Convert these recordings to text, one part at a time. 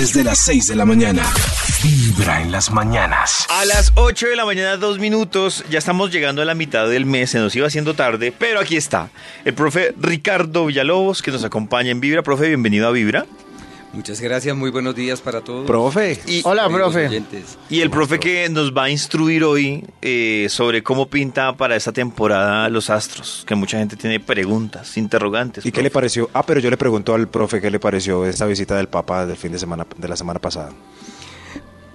Desde las 6 de la mañana. Vibra en las mañanas. A las 8 de la mañana, dos minutos, ya estamos llegando a la mitad del mes, se nos iba haciendo tarde, pero aquí está el profe Ricardo Villalobos que nos acompaña en Vibra. Profe, bienvenido a Vibra. Muchas gracias, muy buenos días para todos. Profe. Y, Hola, profe. oyentes. y el profe que nos va a instruir hoy eh, sobre cómo pinta para esta temporada los astros, que mucha gente tiene preguntas, interrogantes. ¿Y qué le pareció? Ah, pero yo le pregunto al profe qué le pareció esta visita del Papa del fin de semana de la semana pasada.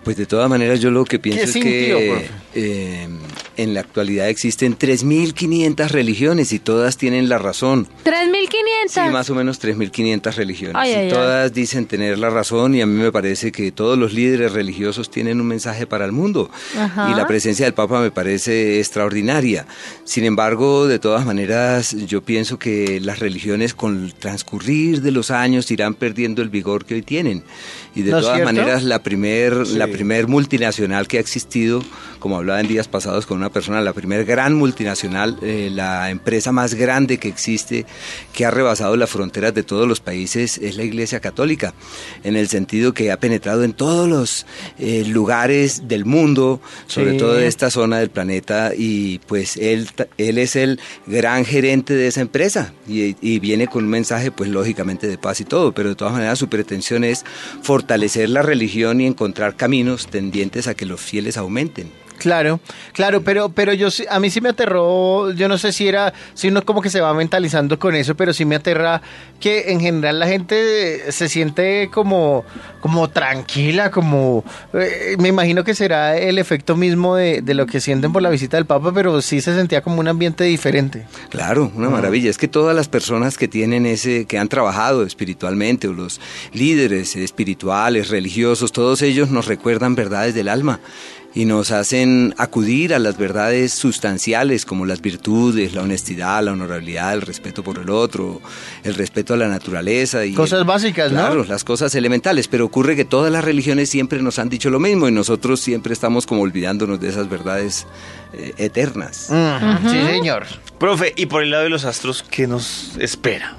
Pues de todas maneras yo lo que pienso ¿Qué es sintió, que eh, en la actualidad existen 3.500 religiones y todas tienen la razón. 3.500. Sí, más o menos 3.500 religiones. Ay, y ay, ay. todas dicen tener la razón y a mí me parece que todos los líderes religiosos tienen un mensaje para el mundo. Ajá. Y la presencia del Papa me parece extraordinaria. Sin embargo, de todas maneras, yo pienso que las religiones con el transcurrir de los años irán perdiendo el vigor que hoy tienen. Y de ¿No todas cierto? maneras, la primer, Sí. la primer multinacional que ha existido, como hablaba en días pasados con una persona, la primer gran multinacional, eh, la empresa más grande que existe, que ha rebasado las fronteras de todos los países, es la Iglesia Católica, en el sentido que ha penetrado en todos los eh, lugares del mundo, sobre Sí. todo de esta zona del planeta, y pues él, él es el gran gerente de esa empresa, y, y viene con un mensaje, pues lógicamente de paz y todo, pero de todas maneras su pretensión es fortalecer la religión y encontrar caminos tendientes a que los fieles aumenten. Claro, claro, pero, pero yo a mí sí me aterró, yo no sé si era, si uno como que se va mentalizando con eso, pero sí me aterra que en general la gente se siente como, como tranquila, como, eh, me imagino que será el efecto mismo de, de lo que sienten por la visita del Papa, pero sí se sentía como un ambiente diferente. Claro, una maravilla. Es que todas las personas que tienen ese, que han trabajado espiritualmente, o los líderes espirituales, religiosos, todos ellos nos recuerdan verdades del alma y nos hacen acudir a las verdades sustanciales como las virtudes, la honestidad, la honorabilidad, el respeto por el otro, el respeto a la naturaleza y Cosas básicas, ¿no? Claro, las cosas elementales, pero ocurre que todas las religiones siempre nos han dicho lo mismo y nosotros siempre estamos como olvidándonos de esas verdades eh, eternas. Sí, señor. Profe, y por el lado de los astros, ¿qué nos espera?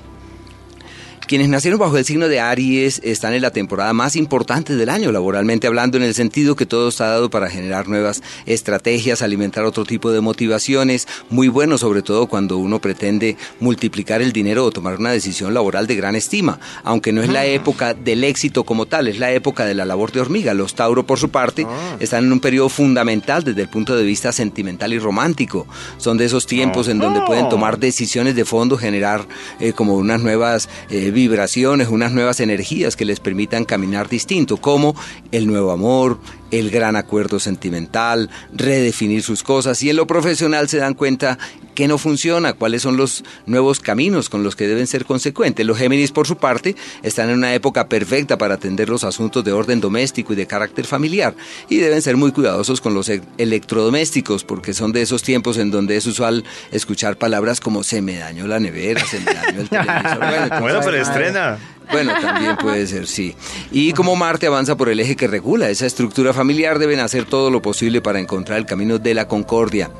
Quienes nacieron bajo el signo de Aries están en la temporada más importante del año, laboralmente hablando, en el sentido que todo está dado para generar nuevas estrategias, alimentar otro tipo de motivaciones, muy bueno sobre todo cuando uno pretende multiplicar el dinero o tomar una decisión laboral de gran estima, aunque no es la época del éxito como tal, es la época de la labor de hormiga. Los Tauro, por su parte, están en un periodo fundamental desde el punto de vista sentimental y romántico. Son de esos tiempos en donde pueden tomar decisiones de fondo, generar eh, como unas nuevas eh, vibraciones, unas nuevas energías que les permitan caminar distinto, como el nuevo amor, el gran acuerdo sentimental, redefinir sus cosas y en lo profesional se dan cuenta que no funciona, cuáles son los nuevos caminos con los que deben ser consecuentes. Los Géminis, por su parte, están en una época perfecta para atender los asuntos de orden doméstico y de carácter familiar y deben ser muy cuidadosos con los e- electrodomésticos porque son de esos tiempos en donde es usual escuchar palabras como se me dañó la nevera, se me dañó el televisor. Bueno, Bueno, pero estrena. Bueno, también puede ser, sí. Y como Marte avanza por el eje que regula esa estructura familiar, deben hacer todo lo posible para encontrar el camino de la concordia.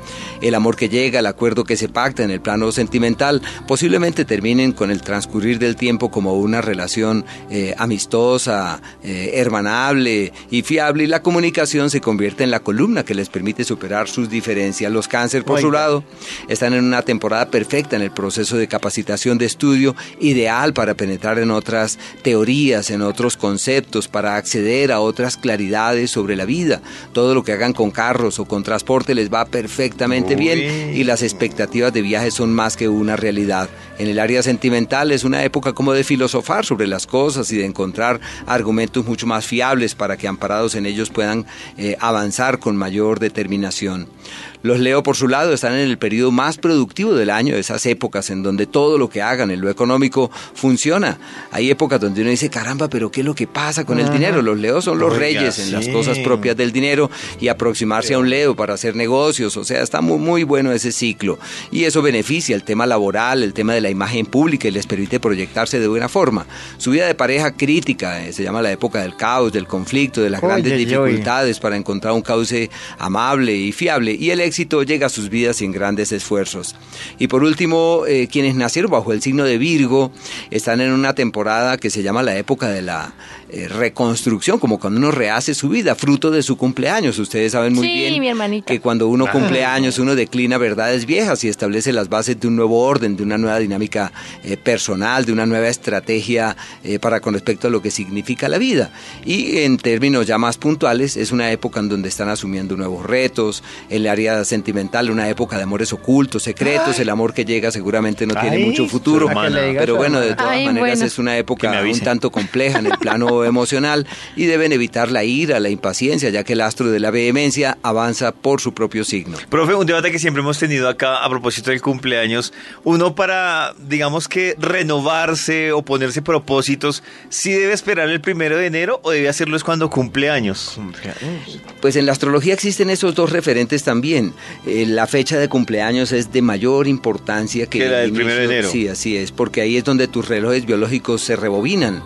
El amor que llega, el acuerdo que se pacta en el plano sentimental, posiblemente terminen con el transcurrir del tiempo como una relación eh, amistosa, eh, hermanable y fiable, y la comunicación se convierte en la columna que les permite superar sus diferencias. Los cáncer, por su lado, están en una temporada perfecta en el proceso de capacitación de estudio, ideal para penetrar en otras teorías, en otros conceptos, para acceder a otras claridades sobre la vida. Todo lo que hagan con carros o con transporte les va perfectamente Uy. bien y las expectativas de viaje son más que una realidad. En el área sentimental es una época como de filosofar sobre las cosas y de encontrar argumentos mucho más fiables para que amparados en ellos puedan eh, avanzar con mayor determinación. Los Leo, por su lado, están en el periodo más productivo del año, esas épocas en donde todo lo que hagan en lo económico funciona. Hay épocas donde uno dice, caramba, pero ¿qué es lo que pasa con el dinero? Los Leos son los Oiga, reyes en las cosas propias del dinero y aproximarse a un Leo para hacer negocios, o sea, está muy, muy bueno ese ciclo. Y eso beneficia el tema laboral, el tema de la imagen pública y les permite proyectarse de buena forma. Su vida de pareja crítica, eh, se llama la época del caos, del conflicto, de las Oye, grandes oye. dificultades para encontrar un cauce amable y fiable y el éxito llega a sus vidas sin grandes esfuerzos. Y por último, eh, quienes nacieron bajo el signo de Virgo están en una temporada que se llama la época de la eh, reconstrucción, como cuando uno rehace su vida, fruto de su cumpleaños. Ustedes saben muy Sí, bien mi que cuando uno cumple años, uno declina verdades viejas y establece las bases de un nuevo orden, de una nueva dinámica eh, personal, de una nueva estrategia eh, para con respecto a lo que significa la vida. Y en términos ya más puntuales, es una época en donde están asumiendo nuevos retos, en el área sentimental, una época de amores ocultos, secretos, el amor que llega seguramente no tiene mucho futuro, pero bueno, de todas Ay, maneras bueno. es una época un tanto compleja en el plano emocional y deben evitar la ira, la impaciencia, ya que el astro de la vehemencia avanza por su propio signo. Profe, un debate que siempre hemos tenido acá a propósito del cumpleaños. Uno para, digamos que renovarse o ponerse propósitos, ¿sí debe esperar el primero de enero o debe hacerlo es cuando cumple años? Pues en la astrología existen esos dos referentes también. Eh, la fecha de cumpleaños es de mayor importancia que, Que la el del primero de enero. Sí, así es, porque ahí es donde tus relojes biológicos se rebobinan.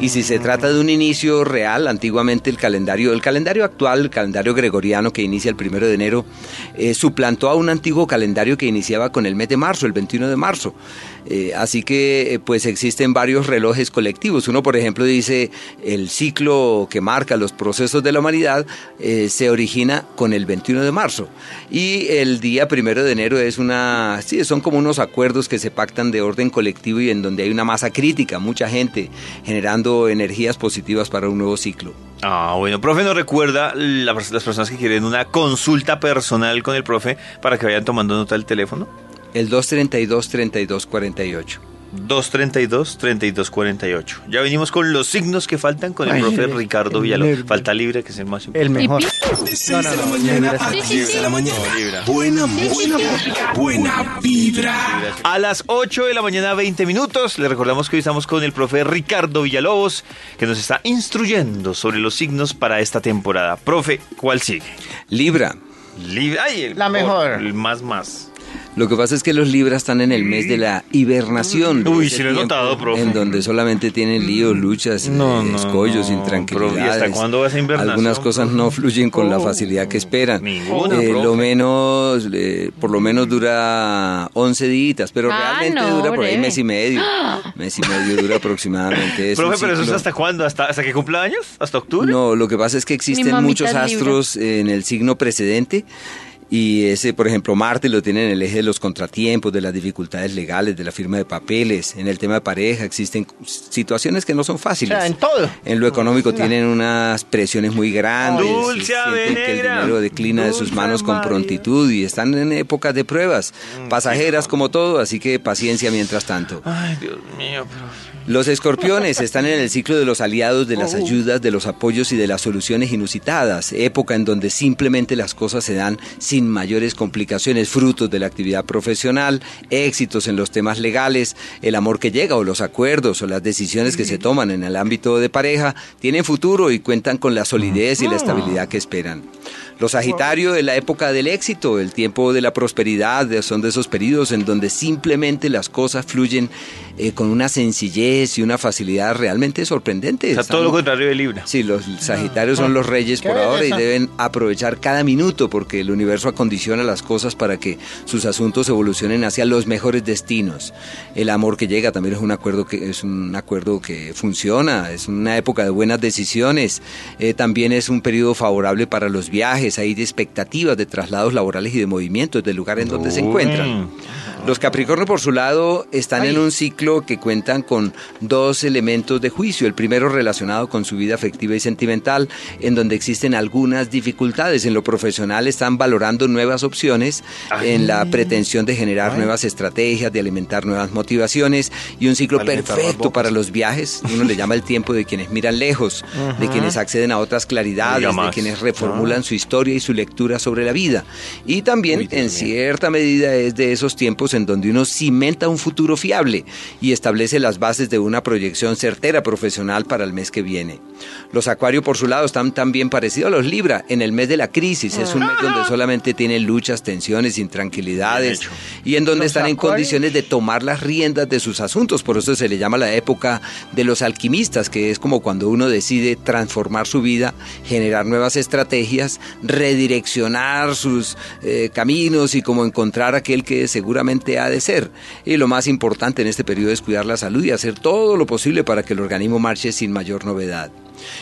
Y si se trata de un inicio real, antiguamente el calendario, el calendario actual, el calendario gregoriano que inicia el primero de enero, eh, suplantó a un antiguo calendario que iniciaba con el mes de marzo, el 21 de marzo. Eh, así que eh, pues existen varios relojes colectivos. Uno, por ejemplo, dice el ciclo que marca los procesos de la humanidad eh, se origina con el 21 de marzo. Y el día primero de enero es una, sí, son como unos acuerdos que se pactan de orden colectivo y en donde hay una masa crítica, mucha gente generando energías positivas para un nuevo ciclo. Ah, bueno, profe, ¿nos recuerda la- las personas que quieren una consulta personal con el profe para que vayan tomando nota del teléfono? El 232-3248. 232-3248. Ya venimos con los signos que faltan con el Ay, profe el- Ricardo Villalobos. Falta libre, que es el más importante. El mejor. ¿Y De 6 de la mañana a Sí, sí, 10 de la mañana. Buena música, buena vibra. A las 8 de la mañana, 20 minutos. Le recordamos que hoy estamos con el profe Ricardo Villalobos, que nos está instruyendo sobre los signos para esta temporada. Profe, ¿cuál sigue? Libra. Libre. Ay, el La mejor. El más más. Lo que pasa es que los libras están en el mes de la hibernación. Uy, sí lo he notado, profe. En donde solamente tienen líos, luchas, No, eh, no, escollos, no, intranquilidades. profe, ¿y hasta cuándo va esa invernación, Algunas cosas no fluyen con la facilidad que esperan. Ninguna, Eh, profe. lo menos, eh, por lo menos dura 11 días, pero Ah, realmente no, dura por ahí breve. mes y medio. mes y medio dura aproximadamente. Es un profe, pero eso es hasta cuándo? ¿Hasta, hasta que cumpla años? ¿Hasta octubre? no, lo que pasa es que existen muchos astros en el signo precedente y ese, por ejemplo, Marte lo tiene en el eje de los contratiempos, de las dificultades legales, de la firma de papeles. En el tema de pareja existen situaciones que no son O fáciles. sea, en todo. En lo económico tienen unas presiones muy grandes. Dulce sienten que el dinero declina de sus manos con prontitud y están en épocas de pruebas, pasajeras como todo, así que paciencia mientras tanto. Ay, Dios mío, profe. Los escorpiones están en el ciclo de los aliados, de las ayudas, de los apoyos y de las soluciones inusitadas, época en donde simplemente las cosas se dan sin mayores complicaciones, frutos de la actividad profesional, éxitos en los temas legales, el amor que llega o los acuerdos o las decisiones que se toman en el ámbito de pareja, tienen futuro y cuentan con la solidez y la estabilidad que esperan. Los Sagitario en la época del éxito, el tiempo de la prosperidad, son de esos periodos en donde simplemente las cosas fluyen eh, con una sencillez y una facilidad realmente sorprendente. O sea, todo lo contrario de Libra. Sí, los Sagitarios son los reyes por ahora y deben aprovechar cada minuto porque el universo acondiciona las cosas para que sus asuntos evolucionen hacia los mejores destinos. El amor que llega también es un acuerdo que es un acuerdo que funciona, es una época de buenas decisiones. Eh, también es un periodo favorable para los viajes, hay de expectativas de traslados laborales y de movimientos del lugar en donde se encuentran. Los Capricornio, por su lado, están en un ciclo que cuentan con dos elementos de juicio. El primero relacionado con su vida afectiva y sentimental, en donde existen algunas dificultades. En lo profesional están valorando nuevas opciones, en la pretensión de generar nuevas estrategias, de alimentar nuevas motivaciones y un ciclo Alimentar perfecto para los viajes. Uno le llama el tiempo de quienes miran lejos, de quienes acceden a otras claridades, de quienes reformulan su historia y su lectura sobre la vida. Y también, en cierta medida, es de esos tiempos en donde uno cimenta un futuro fiable y establece las bases de una proyección certera profesional para el mes que viene. Los Acuario, por su lado, están también parecidos a los Libra en el mes de la crisis. Es un mes donde solamente tienen luchas, tensiones, intranquilidades y en donde Los están en Acuario. condiciones de tomar las riendas de sus asuntos. Por eso se le llama la época de los alquimistas, que es como cuando uno decide transformar su vida, generar nuevas estrategias, redireccionar sus eh, caminos y como encontrar aquel que seguramente ha de ser. Y lo más importante en este periodo es cuidar la salud y hacer todo lo posible para que el organismo marche sin mayor novedad.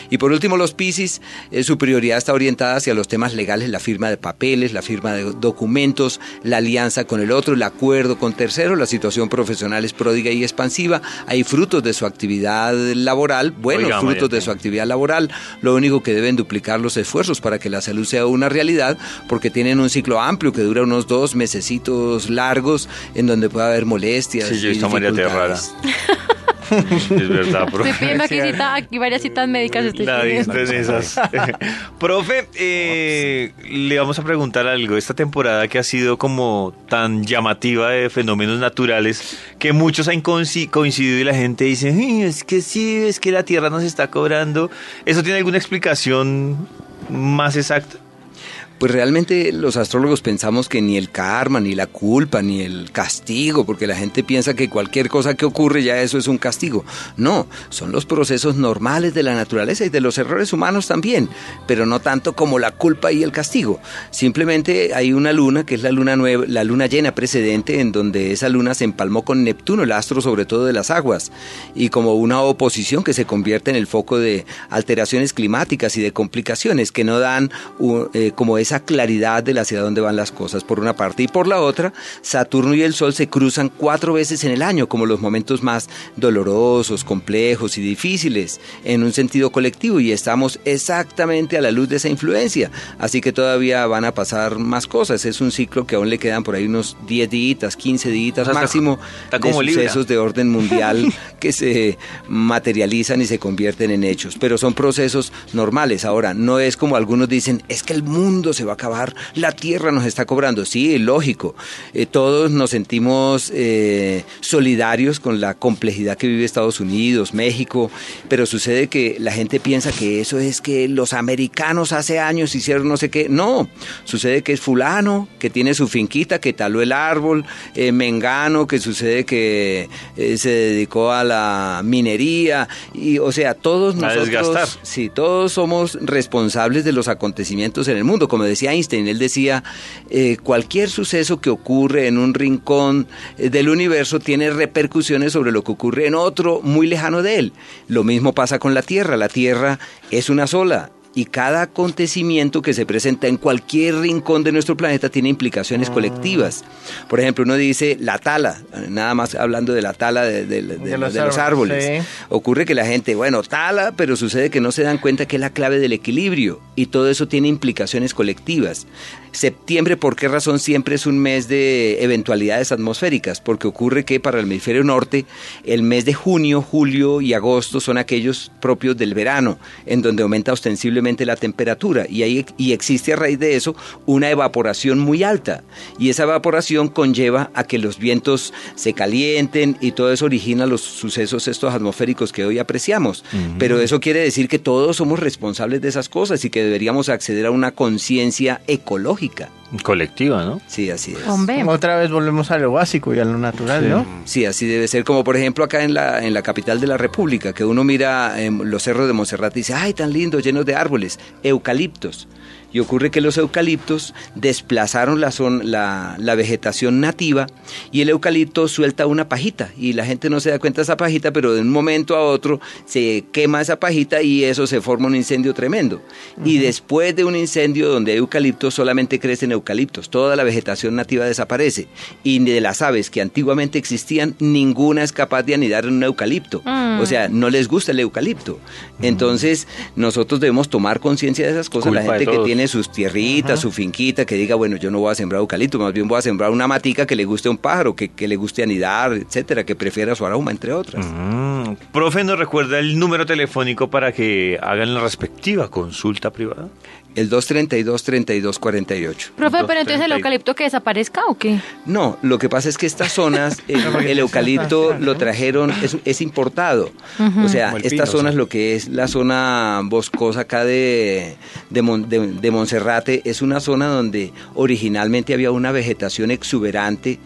Y por último, los Piscis, eh, su prioridad está orientada hacia los temas legales, la firma de papeles, la firma de documentos, la alianza con el otro, el acuerdo con terceros, la situación profesional es pródiga y expansiva, hay frutos de su actividad laboral, buenos Oiga, frutos María de su actividad laboral, lo único que deben duplicar los esfuerzos para que la salud sea una realidad, porque tienen un ciclo amplio que dura unos dos mesecitos largos, en donde puede haber molestias. Sí, yo he visto María dificultades. Es verdad, profe. Estoy pidiendo aquí, cita, aquí varias citas médicas. Estoy La en esas. Profe, eh, le vamos a preguntar algo. Esta temporada que ha sido como tan llamativa de fenómenos naturales, que muchos han coinci- coincidido y la gente dice, "Ay, es que sí, es que la Tierra nos está cobrando. ¿Eso tiene alguna explicación más exacta? Pues realmente los astrólogos pensamos que ni el karma, ni la culpa, ni el castigo, porque la gente piensa que cualquier cosa que ocurre ya eso es un castigo. No, son los procesos normales de la naturaleza y de los errores humanos también, pero no tanto como la culpa y el castigo. Simplemente hay una luna, que es la luna nueva, la luna llena precedente, en donde esa luna se empalmó con Neptuno, el astro sobre todo de las aguas, y como una oposición que se convierte en el foco de alteraciones climáticas y de complicaciones que no dan eh, como esa claridad de hacia dónde van las cosas, por una parte. Y por la otra, Saturno y el Sol se cruzan cuatro veces en el año, como los momentos más dolorosos, complejos y difíciles, en un sentido colectivo, y estamos exactamente a la luz de esa influencia. Así que todavía van a pasar más cosas. Es un ciclo que aún le quedan por ahí unos 10 días, 15 días O sea, está- máximo está de como Libra. sucesos de orden mundial que se materializan y se convierten en hechos, pero son procesos normales. Ahora, no es como algunos dicen, es que el mundo se va a acabar, la tierra nos está cobrando. Sí, lógico, eh, todos nos sentimos eh, solidarios con la complejidad que vive Estados Unidos, México, pero sucede que la gente piensa que eso es que los americanos hace años hicieron no sé qué. No, sucede que es fulano, que tiene su finquita, que taló el árbol, eh, mengano, que sucede que se dedicó a la minería, y o sea, todos A desgastar. nosotros, sí, todos somos responsables de los acontecimientos en el mundo. Como decía Einstein, él decía, eh, cualquier suceso que ocurre en un rincón eh, del universo tiene repercusiones sobre lo que ocurre en otro muy lejano de él. Lo mismo pasa con la Tierra. La Tierra es una sola. Y cada acontecimiento que se presenta en cualquier rincón de nuestro planeta tiene implicaciones colectivas. Por ejemplo, uno dice la tala, nada más hablando de la tala de, de- de- de los los árboles. sí. Ocurre que la gente, bueno, tala, pero sucede que no se dan cuenta que es la clave del equilibrio y todo eso tiene implicaciones colectivas. Septiembre, ¿por qué razón siempre es un mes de eventualidades atmosféricas? Porque ocurre que para el hemisferio norte el mes de junio, julio y agosto son aquellos propios del verano, en donde aumenta ostensiblemente la temperatura y, ahí, y existe a raíz de eso una evaporación muy alta y esa evaporación conlleva a que los vientos se calienten y todo eso origina los sucesos estos atmosféricos que hoy apreciamos. Pero eso quiere decir que todos somos responsables de esas cosas y que deberíamos acceder a una conciencia ecológica. Colectiva, ¿no? Sí, así es. Hombre. Otra vez volvemos a lo básico y a lo natural, ¿no? Sí, así debe ser. Como por ejemplo acá en la, en la capital de la República, que uno mira em, los cerros de Monserrate y dice, ay, tan lindo, llenos de árboles, eucaliptos. Y ocurre que los eucaliptos desplazaron la, la, la vegetación nativa y el eucalipto suelta una pajita y la gente no se da cuenta de esa pajita, pero de un momento a otro se quema esa pajita y eso se forma un incendio tremendo. Y después de un incendio donde hay eucaliptos solamente crecen eucaliptos, toda la vegetación nativa desaparece y de las aves que antiguamente existían ninguna es capaz de anidar en un eucalipto. Mm. O sea, no les gusta el eucalipto. Entonces, nosotros debemos tomar conciencia de esas cosas. la Culpa gente que todos. Tiene sus tierritas, su finquita, que diga, bueno, yo no voy a sembrar eucalipto, más bien voy a sembrar una matica que le guste a un pájaro, que, que le guste anidar, etcétera, que prefiera su aroma, entre otras. Mm, Profe, ¿nos recuerda el número telefónico para que hagan la respectiva consulta privada? El 232-3248. Profe, pero entonces el 230. eucalipto que desaparezca o qué? No, lo que pasa es que estas zonas, el, es eucalipto lo trajeron, es, es importado. O sea, estas pino, zonas, sí. lo que es la zona boscosa acá de, de, Mon- de- de Monserrate, es una zona donde originalmente había una vegetación exuberante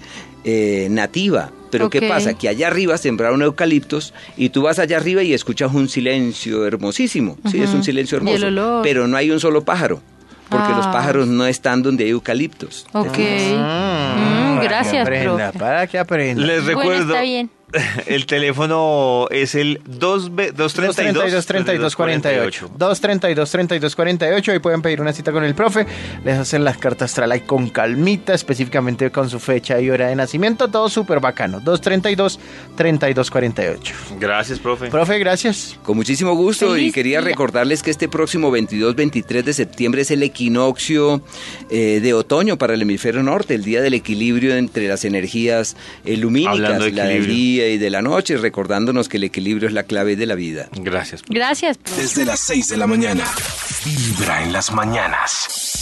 eh, nativa. Pero. ¿qué pasa? Que allá arriba sembraron eucaliptos y tú vas allá arriba y escuchas un silencio hermosísimo. Sí, es un silencio Y el hermoso. olor. Pero no hay un solo pájaro. porque los Ah. pájaros no están donde hay eucaliptos. Ok. Mm, Mm, para que gracias, aprenda, profe. para que aprenda. Les Bueno, recuerdo, está bien. el teléfono es el 2, 232 32 48 232 32 48 ahí pueden pedir una cita con el profe. Les hacen las cartas astral ahí con calmita específicamente con su fecha y hora de nacimiento. Todo súper bacano. 232 32 48 Gracias, profe. profe gracias. Con muchísimo gusto y quería día. recordarles que este próximo 22-23 de septiembre es el equinoccio eh, de otoño para el hemisferio norte, el día del equilibrio entre las energías eh, lumínicas, Hablando de la del equilibrio. Día y de la noche, recordándonos que el equilibrio es la clave de la vida. Gracias. Gracias, profe. Desde las 6 de la mañana. Vibra en las mañanas.